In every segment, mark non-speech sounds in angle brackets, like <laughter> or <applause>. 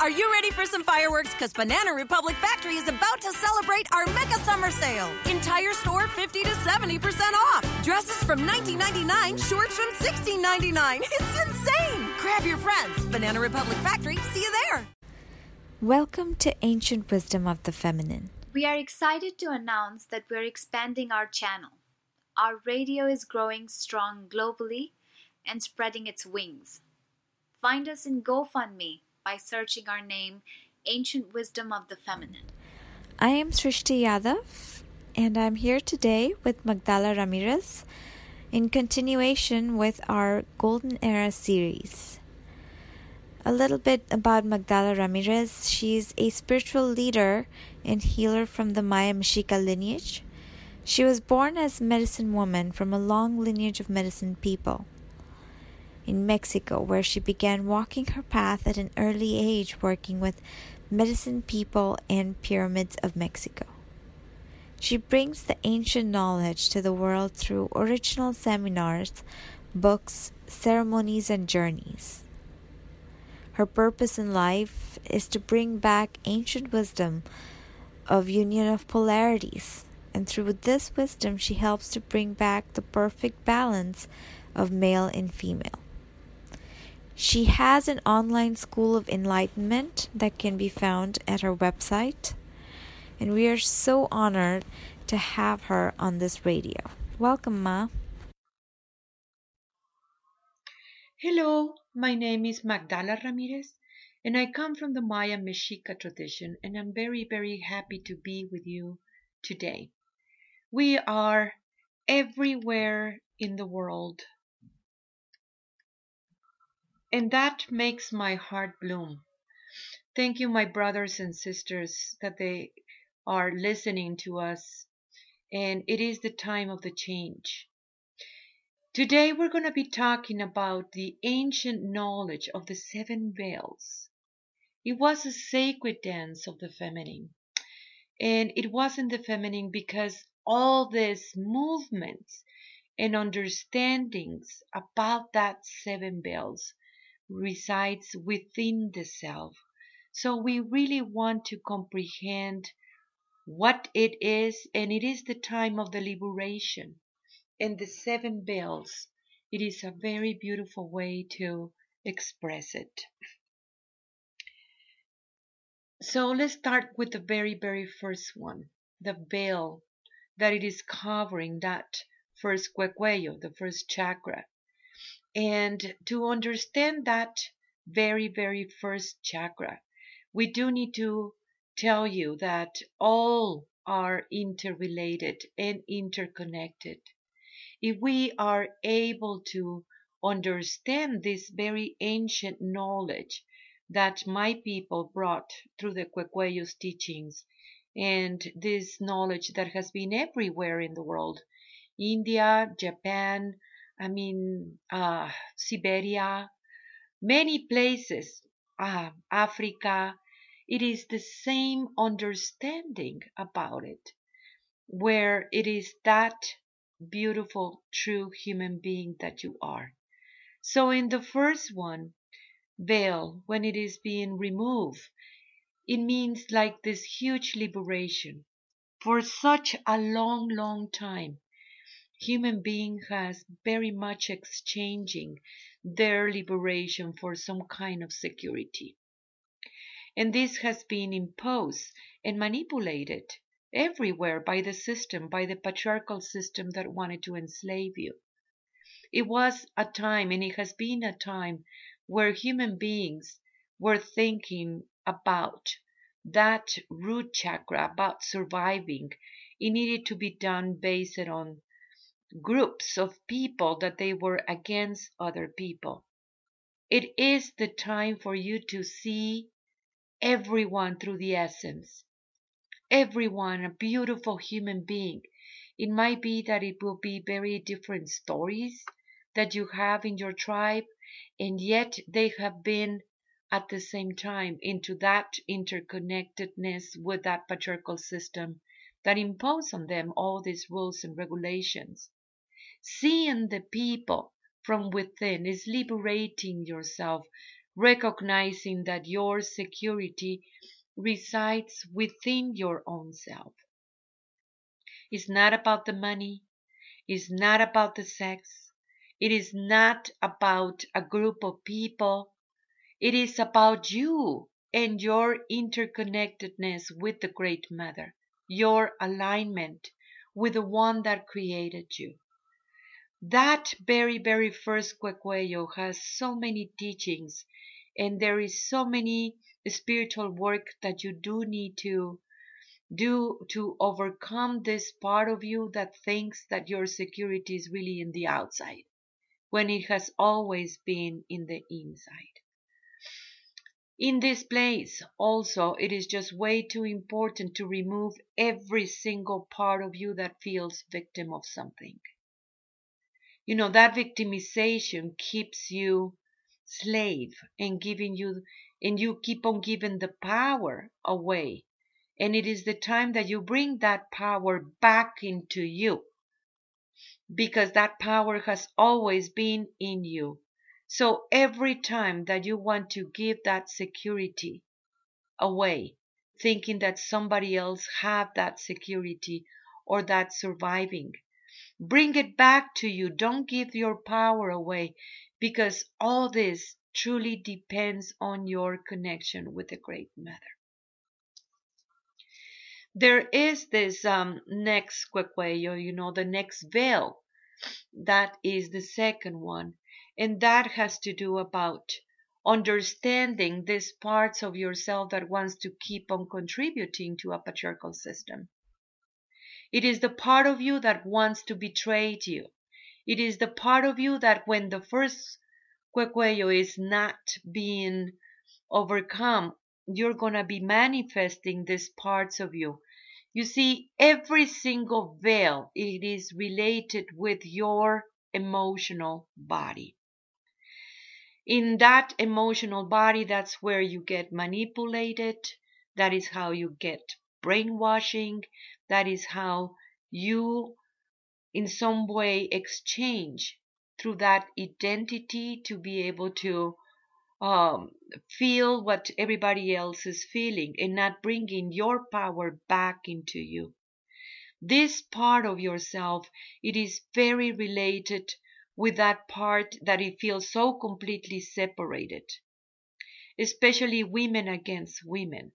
Are you ready for some fireworks? Because Banana Republic Factory is about to celebrate our mega summer sale. Entire store 50 to 70% off. Dresses from $19.99, shorts from $16.99. <laughs> It's insane. Grab your friends. Banana Republic Factory, see you there. Welcome to Ancient Wisdom of the Feminine. We are excited to announce that we're expanding our channel. Our radio is growing strong globally and spreading its wings. Find us in GoFundMe by searching our name, Ancient Wisdom of the Feminine. I am Srishti Yadav, and I'm here today with Magdala Ramirez in continuation with our Golden Era series. A little bit about Magdala Ramirez. She's a spiritual leader and healer from the Maya Mexica lineage. She was born as medicine woman from a long lineage of medicine people in Mexico, where she began walking her path at an early age, working with medicine people and pyramids of Mexico. She brings the ancient knowledge to the world through original seminars, books, ceremonies, and journeys. Her purpose in life is to bring back ancient wisdom of union of polarities, and through this wisdom, she helps to bring back the perfect balance of male and female. She has an online school of enlightenment that can be found at her website. And we are so honored to have her on this radio. Welcome, Ma. Hello, my name is Magdala Ramirez, and I come from the Maya Mexica tradition, and I'm very, very happy to be with you today. We are everywhere in the world and that makes my heart bloom. Thank you, my brothers and sisters, that they are listening to us, and it is the time of the change. Today, we're going to be talking about the ancient knowledge of the seven veils. It was a sacred dance of the feminine, and it wasn't the feminine because all these movements and understandings about that seven veils resides within the self. So we really want to comprehend what it is, and it is the time of the liberation. And the seven bells, it is a very beautiful way to express it. So let's start with the very, very first one the veil that it is covering that first cuello, the first chakra. And to understand that very, very first chakra, we do need to tell you that all are interrelated and interconnected. If we are able to understand this very ancient knowledge that my people brought through the Cuello's teachings and this knowledge that has been everywhere in the world, India, Japan, I mean, uh, Siberia, many places, uh, Africa, it is the same understanding about it, where it is that beautiful, true human being that you are. So in the first one, veil, when it is being removed, it means like this huge liberation. For such a long, long time, human being has very much exchanging their liberation for some kind of security. And this has been imposed and manipulated everywhere by the system, by the patriarchal system that wanted to enslave you. It was a time, and it has been a time, where human beings were thinking about that root chakra, about surviving. It needed to be done based on groups of people that they were against other people. It is the time for you to see everyone through the essence. Everyone, a beautiful human being. It might be that it will be very different stories that you have in your tribe, and yet they have been at the same time into that interconnectedness with that patriarchal system that impose on them all these rules and regulations. Seeing the people from within is liberating yourself, recognizing that your security resides within your own self. It's not about the money. It's not about the sex. It is not about a group of people. It is about you and your interconnectedness with the Great Mother, your alignment with the one that created you. That very, very first Cuecuello has so many teachings and there is so many spiritual work that you do need to do to overcome this part of you that thinks that your security is really in the outside when it has always been in the inside. In this place, also, it is just way too important to remove every single part of you that feels victim of something. You know, that victimization keeps you slave and giving you, and you keep on giving the power away. And it is the time that you bring that power back into you because that power has always been in you so every time that you want to give that security away, thinking that somebody else have that security or that surviving, bring it back to you. Don't give your power away because all this truly depends on your connection with the Great Mother. There is this um, next cuecuello, you know, the next veil. That is the second one and that has to do about understanding these parts of yourself that wants to keep on contributing to a patriarchal system. It is the part of you that wants to betray you. It is the part of you that when the first cuecuello is not being overcome, you're going to be manifesting these parts of you. You see, every single veil, it is related with your emotional body in that emotional body, that's where you get manipulated. That is how you get brainwashing. That is how you, in some way, exchange through that identity to be able to um, feel what everybody else is feeling and not bringing your power back into you. This part of yourself, it is very related with that part that it feels so completely separated, especially women against women,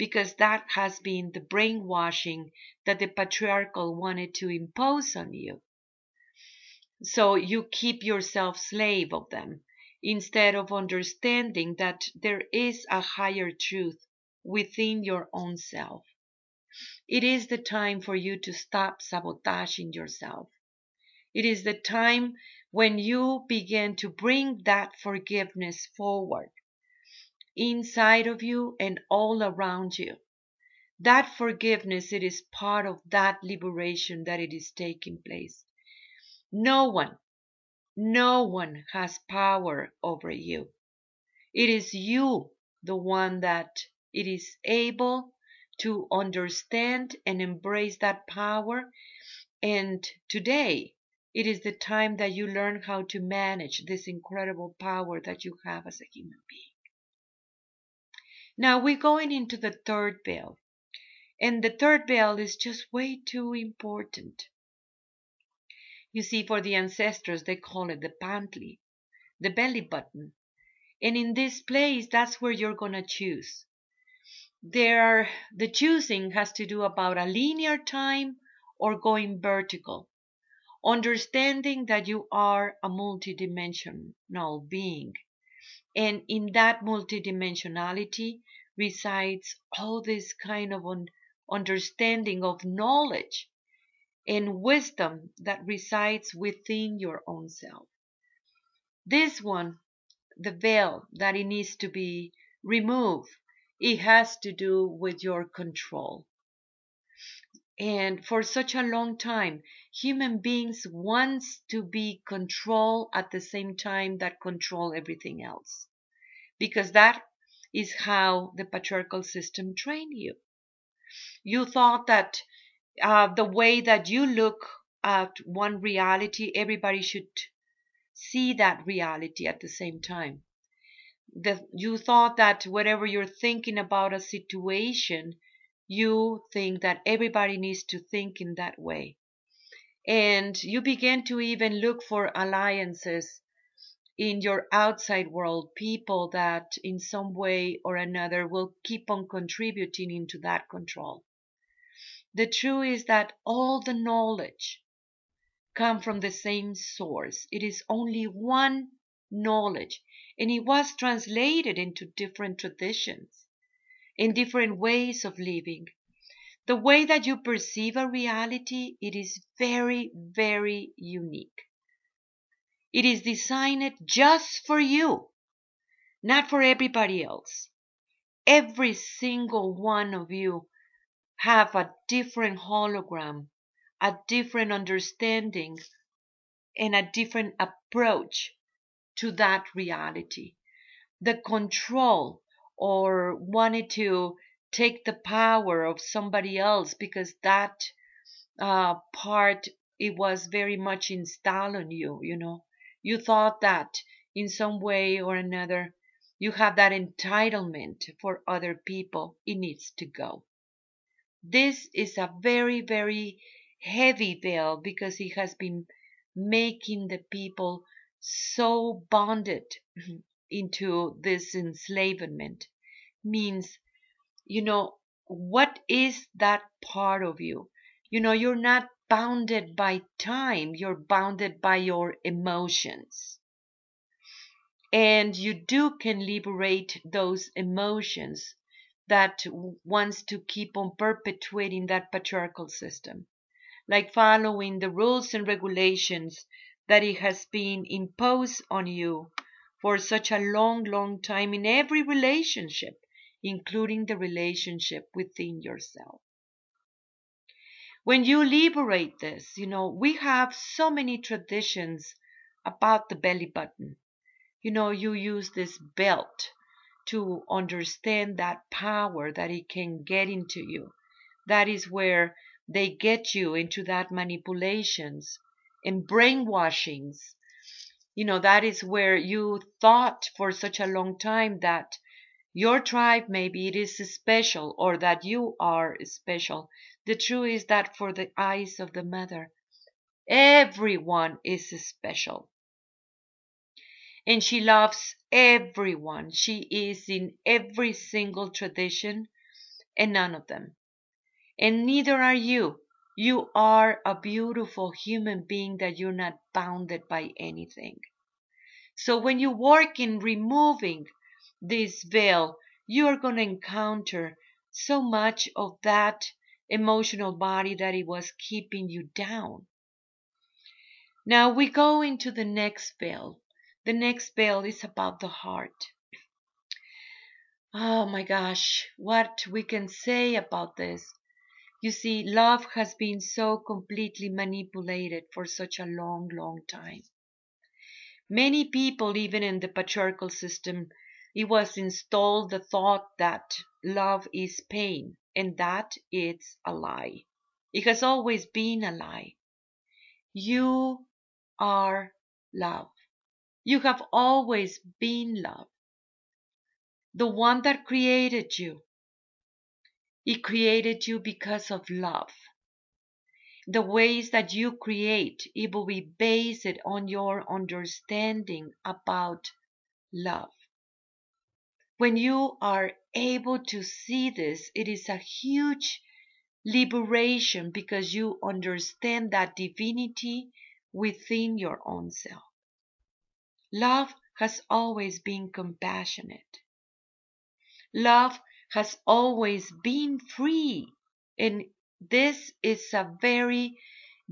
because that has been the brainwashing that the patriarchal wanted to impose on you. So you keep yourself slave of them instead of understanding that there is a higher truth within your own self. It is the time for you to stop sabotaging yourself. It is the time when you begin to bring that forgiveness forward inside of you and all around you. That forgiveness, it is part of that liberation that it is taking place. No one, no one has power over you. It is you, the one that it is able to understand and embrace that power. And today, it is the time that you learn how to manage this incredible power that you have as a human being. Now we're going into the third veil. And the third veil is just way too important. You see, for the ancestors, they call it the pantli, the belly button. And in this place, that's where you're going to choose. There, the choosing has to do about a linear time or going vertical understanding that you are a multidimensional being. And in that multidimensionality resides all this kind of un- understanding of knowledge and wisdom that resides within your own self. This one, the veil that it needs to be removed, it has to do with your control. And for such a long time, human beings wants to be control at the same time that control everything else. Because that is how the patriarchal system trained you. You thought that uh, the way that you look at one reality, everybody should see that reality at the same time. the, you thought that whatever you're thinking about a situation, you think that everybody needs to think in that way. And you begin to even look for alliances in your outside world, people that in some way or another will keep on contributing into that control. The truth is that all the knowledge come from the same source. It is only one knowledge, and it was translated into different traditions, in different ways of living. The way that you perceive a reality, it is very, very unique. It is designed just for you, not for everybody else. Every single one of you have a different hologram, a different understanding, and a different approach to that reality. The control or wanted to take the power of somebody else because that uh, part it was very much installed on you you know? You thought that in some way or another you have that entitlement for other people. It needs to go. This is a very very heavy veil because it has been making the people so bonded into this enslavement means you know what is that part of you? You know you're not bounded by time you're bounded by your emotions. And you do can liberate those emotions that wants to keep on perpetuating that patriarchal system like following the rules and regulations that it has been imposed on you for such a long long time in every relationship including the relationship within yourself. When you liberate this, you know, we have so many traditions about the belly button. You know, you use this belt to understand that power that it can get into you. That is where they get you into that manipulations and brainwashings. You know, that is where you thought for such a long time that your tribe maybe it is special or that you are special. The truth is that for the eyes of the mother, everyone is special. And she loves everyone. She is in every single tradition and none of them. And neither are you. You are a beautiful human being that you're not bounded by anything. So when you work in removing this veil, you are going to encounter so much of that emotional body that it was keeping you down. Now we go into the next veil. The next veil is about the heart. Oh my gosh, what we can say about this. You see, love has been so completely manipulated for such a long, long time. Many people, even in the patriarchal system, it was installed the thought that love is pain, and that it's a lie. It has always been a lie. You are love. You have always been love. The one that created you. He created you because of love. The ways that you create, it will be based on your understanding about love. When you are able to see this, it is a huge liberation because you understand that divinity within your own self. Love has always been compassionate. Love has always been free. And this is a very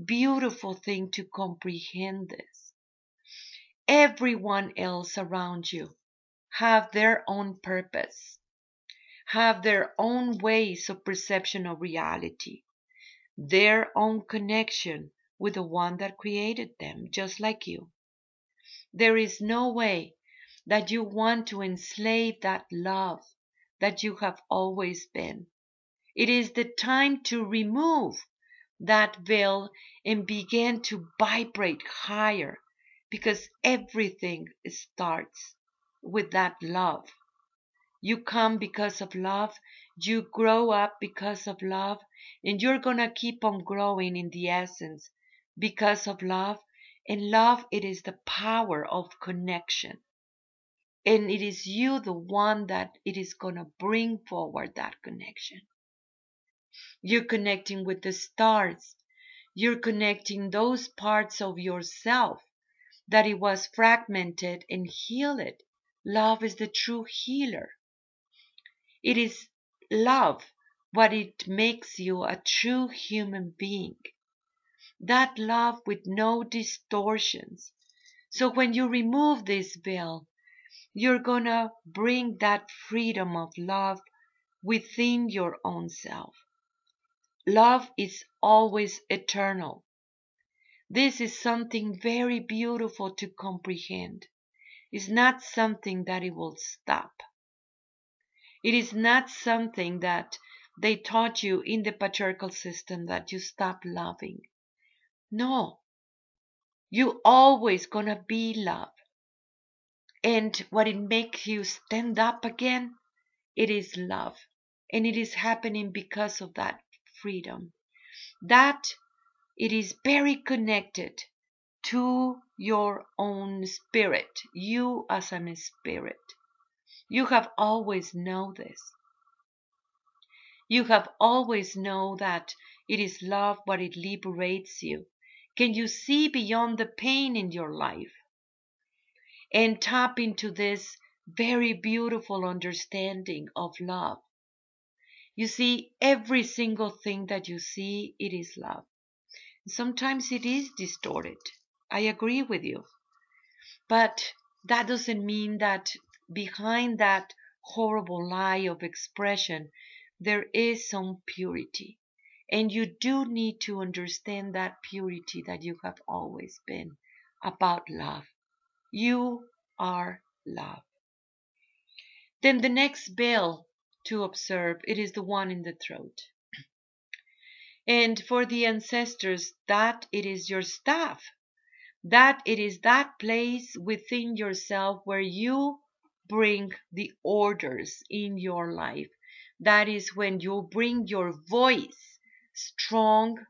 beautiful thing to comprehend this. Everyone else around you have their own purpose, have their own ways of perception of reality, their own connection with the one that created them, just like you. There is no way that you want to enslave that love that you have always been. It is the time to remove that veil and begin to vibrate higher because everything starts with that love. You come because of love. You grow up because of love. And you're to keep on growing in the essence because of love. And love, it is the power of connection. And it is you, the one that it is to bring forward that connection. You're connecting with the stars. You're connecting those parts of yourself that it was fragmented and heal it. Love is the true healer. It is love what it makes you a true human being. That love with no distortions. So when you remove this veil, you're gonna bring that freedom of love within your own self. Love is always eternal. This is something very beautiful to comprehend. It's not something that it will stop. It is not something that they taught you in the patriarchal system that you stop loving. No. You always gonna be love. And what it makes you stand up again, it is love. And it is happening because of that freedom. That it is very connected to your own spirit, you as a spirit. You have always know this. You have always know that it is love but it liberates you. Can you see beyond the pain in your life? And tap into this very beautiful understanding of love. You see, every single thing that you see, it is love. Sometimes it is distorted. I agree with you. But that doesn't mean that behind that horrible lie of expression, there is some purity. And you do need to understand that purity that you have always been about love. You are love. Then the next bell to observe, it is the one in the throat. And for the ancestors, that it is your staff. That it is that place within yourself where you bring the orders in your life. That is when you bring your voice strong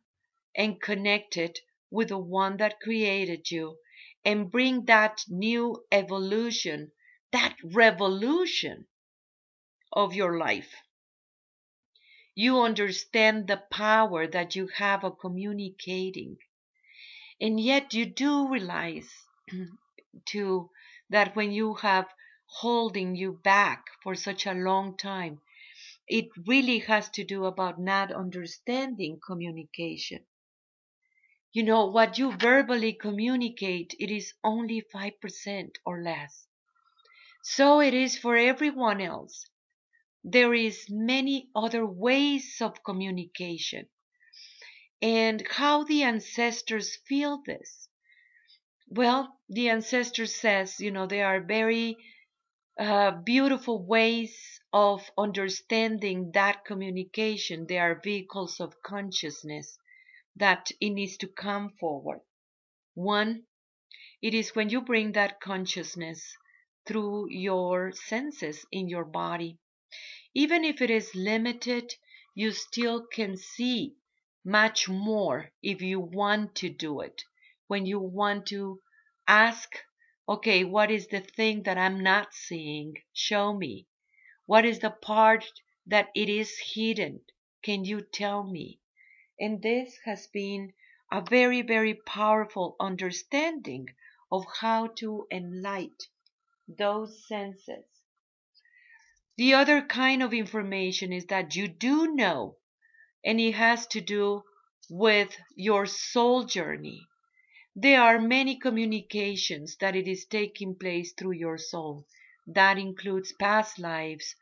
and connected with the one that created you and bring that new evolution, that revolution of your life. You understand the power that you have of communicating. And yet you do realize <clears throat> too that when you have holding you back for such a long time. It really has to do about not understanding communication. You know, what you verbally communicate, it is only 5% or less. So it is for everyone else. There is many other ways of communication. And how the ancestors feel this? Well, the ancestors says, you know, they are very uh, beautiful ways of understanding that communication. They are vehicles of consciousness that it needs to come forward. One, it is when you bring that consciousness through your senses in your body. Even if it is limited, you still can see much more if you want to do it. When you want to ask okay, what is the thing that I'm not seeing? Show me. What is the part that it is hidden? Can you tell me? And this has been a very, very powerful understanding of how to enlighten those senses. The other kind of information is that you do know, and it has to do with your soul journey. There are many communications that it is taking place through your soul. That includes past lives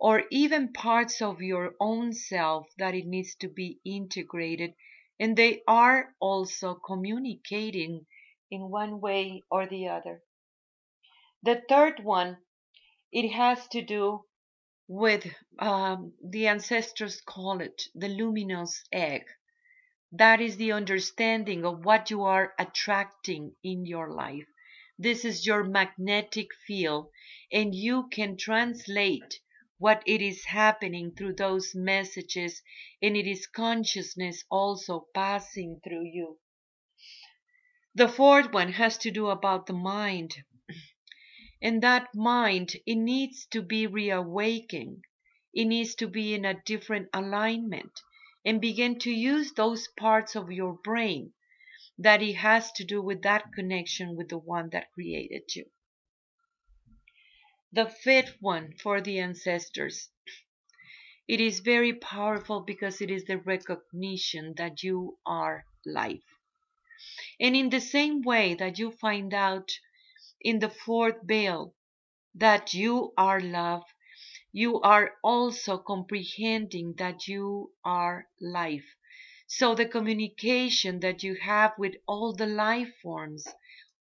or even parts of your own self that it needs to be integrated. And they are also communicating in one way or the other. The third one, it has to do with um, the ancestors call it the luminous egg. That is the understanding of what you are attracting in your life. This is your magnetic field, and you can translate what it is happening through those messages, and it is consciousness also passing through you. The fourth one has to do about the mind. And that mind, it needs to be reawakened. It needs to be in a different alignment and begin to use those parts of your brain that it has to do with that connection with the one that created you. The fifth one for the ancestors. It is very powerful because it is the recognition that you are life. And in the same way that you find out in the fourth veil that you are love, you are also comprehending that you are life. So the communication that you have with all the life forms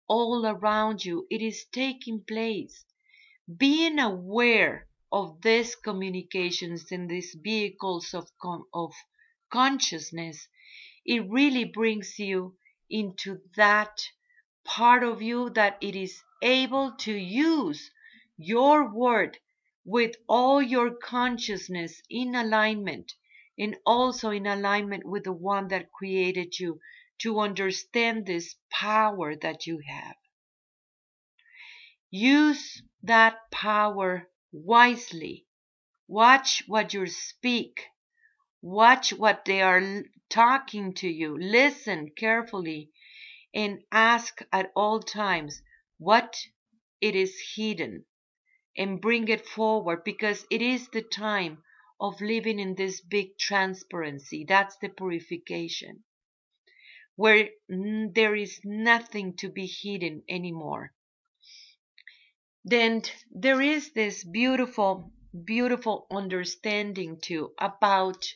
all around you, it is taking place being aware of these communications and these vehicles of, of consciousness, it really brings you into that part of you that it is able to use your word with all your consciousness in alignment and also in alignment with the one that created you to understand this power that you have. Use that power wisely. Watch what you speak. Watch what they are talking to you. Listen carefully and ask at all times what it is hidden and bring it forward because it is the time of living in this big transparency. That's the purification where there is nothing to be hidden anymore then there is this beautiful, beautiful understanding too about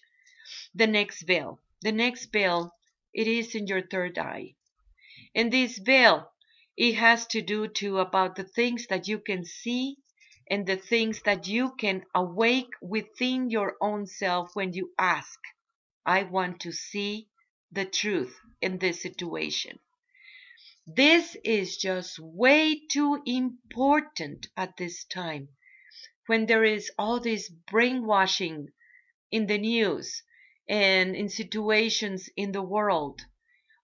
the next veil. The next veil, it is in your third eye. And this veil, it has to do too about the things that you can see and the things that you can awake within your own self when you ask, I want to see the truth in this situation. This is just way too important at this time when there is all this brainwashing in the news and in situations in the world.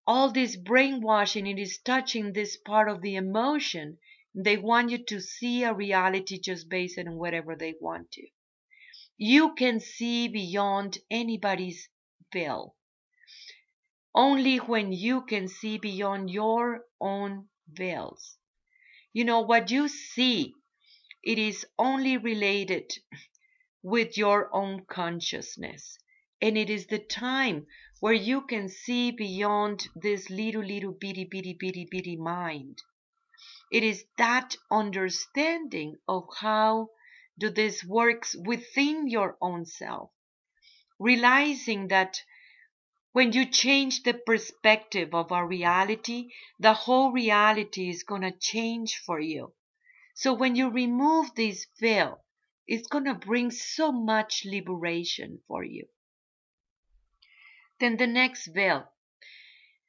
All this brainwashing, it is touching this part of the emotion. They want you to see a reality just based on whatever they want to. You can see beyond anybody's veil only when you can see beyond your own veils. You know, what you see, it is only related with your own consciousness. And it is the time where you can see beyond this little, little bitty, bitty, bitty, bitty mind. It is that understanding of how do this works within your own self. Realizing that when you change the perspective of our reality, the whole reality is going to change for you. So when you remove this veil, it's going to bring so much liberation for you. Then the next veil,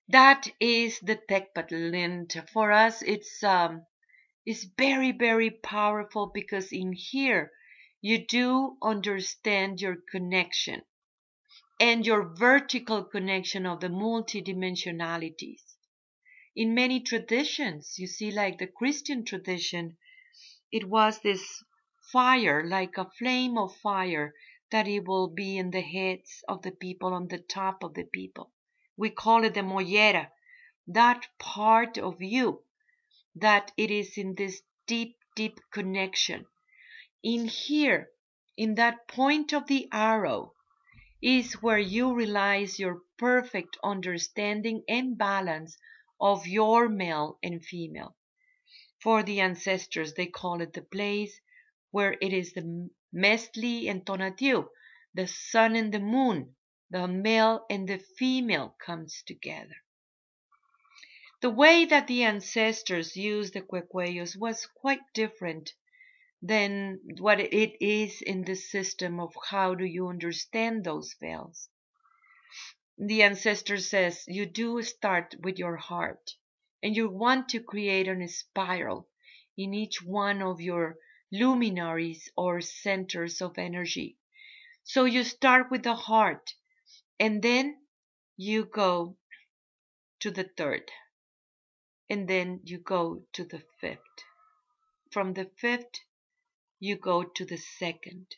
that is the Tecpatl, and for us it's um it's very very powerful because in here you do understand your connection and your vertical connection of the multidimensionalities. In many traditions, you see, like the Christian tradition, it was this fire, like a flame of fire, that it will be in the heads of the people, on the top of the people. We call it the mollera, that part of you, that it is in this deep, deep connection. In here, in that point of the arrow, is where you realize your perfect understanding and balance of your male and female. For the ancestors, they call it the place where it is the Metztli and Tonatiuh, the sun and the moon, the male and the female comes together. The way that the ancestors used the cuecuellos was quite different than what it is in the system of how do you understand those veils. The ancestor says you do start with your heart and you want to create a spiral in each one of your luminaries or centers of energy. So you start with the heart and then you go to the third and then you go to the fifth. From the fifth, you go to the second.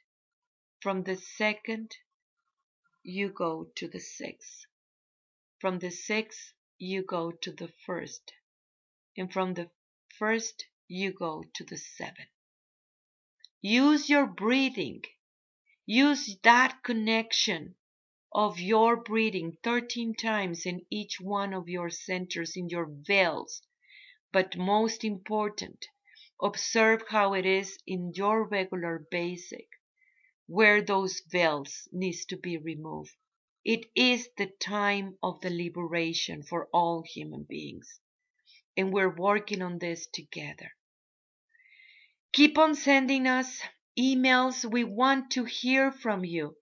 From the second, you go to the sixth. From the sixth, you go to the first. And from the first, you go to the seventh. Use your breathing. Use that connection of your breathing 13 times in each one of your centers in your veils. But most important, observe how it is in your regular basic where those veils needs to be removed. It is the time of the liberation for all human beings. And we're working on this together. Keep on sending us emails. We want to hear from you.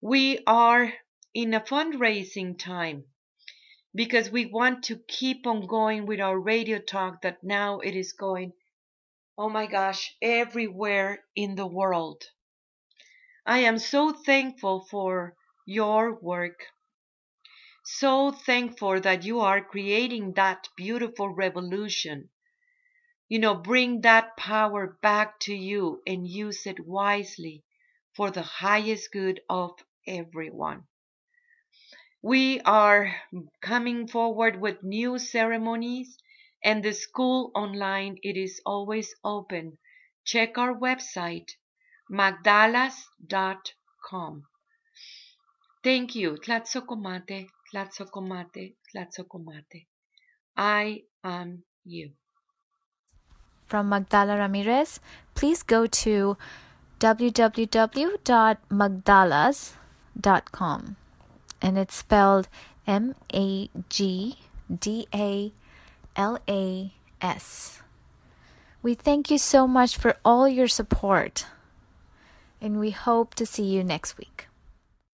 We are in a fundraising time because we want to keep on going with our radio talk that now it is going, oh my gosh, everywhere in the world. I am so thankful for your work. So thankful that you are creating that beautiful revolution. You know, bring that power back to you and use it wisely for the highest good of everyone. We are coming forward with new ceremonies and the school online, it is always open. Check our website magdalas.com. Thank you. Tlatzocomate, Tlatzocomate, Tlatzocomate. I am you. From Magdala Ramirez, please go to www.magdalas.com and it's spelled M A G D A L A S. We thank you so much for all your support and we hope to see you next week.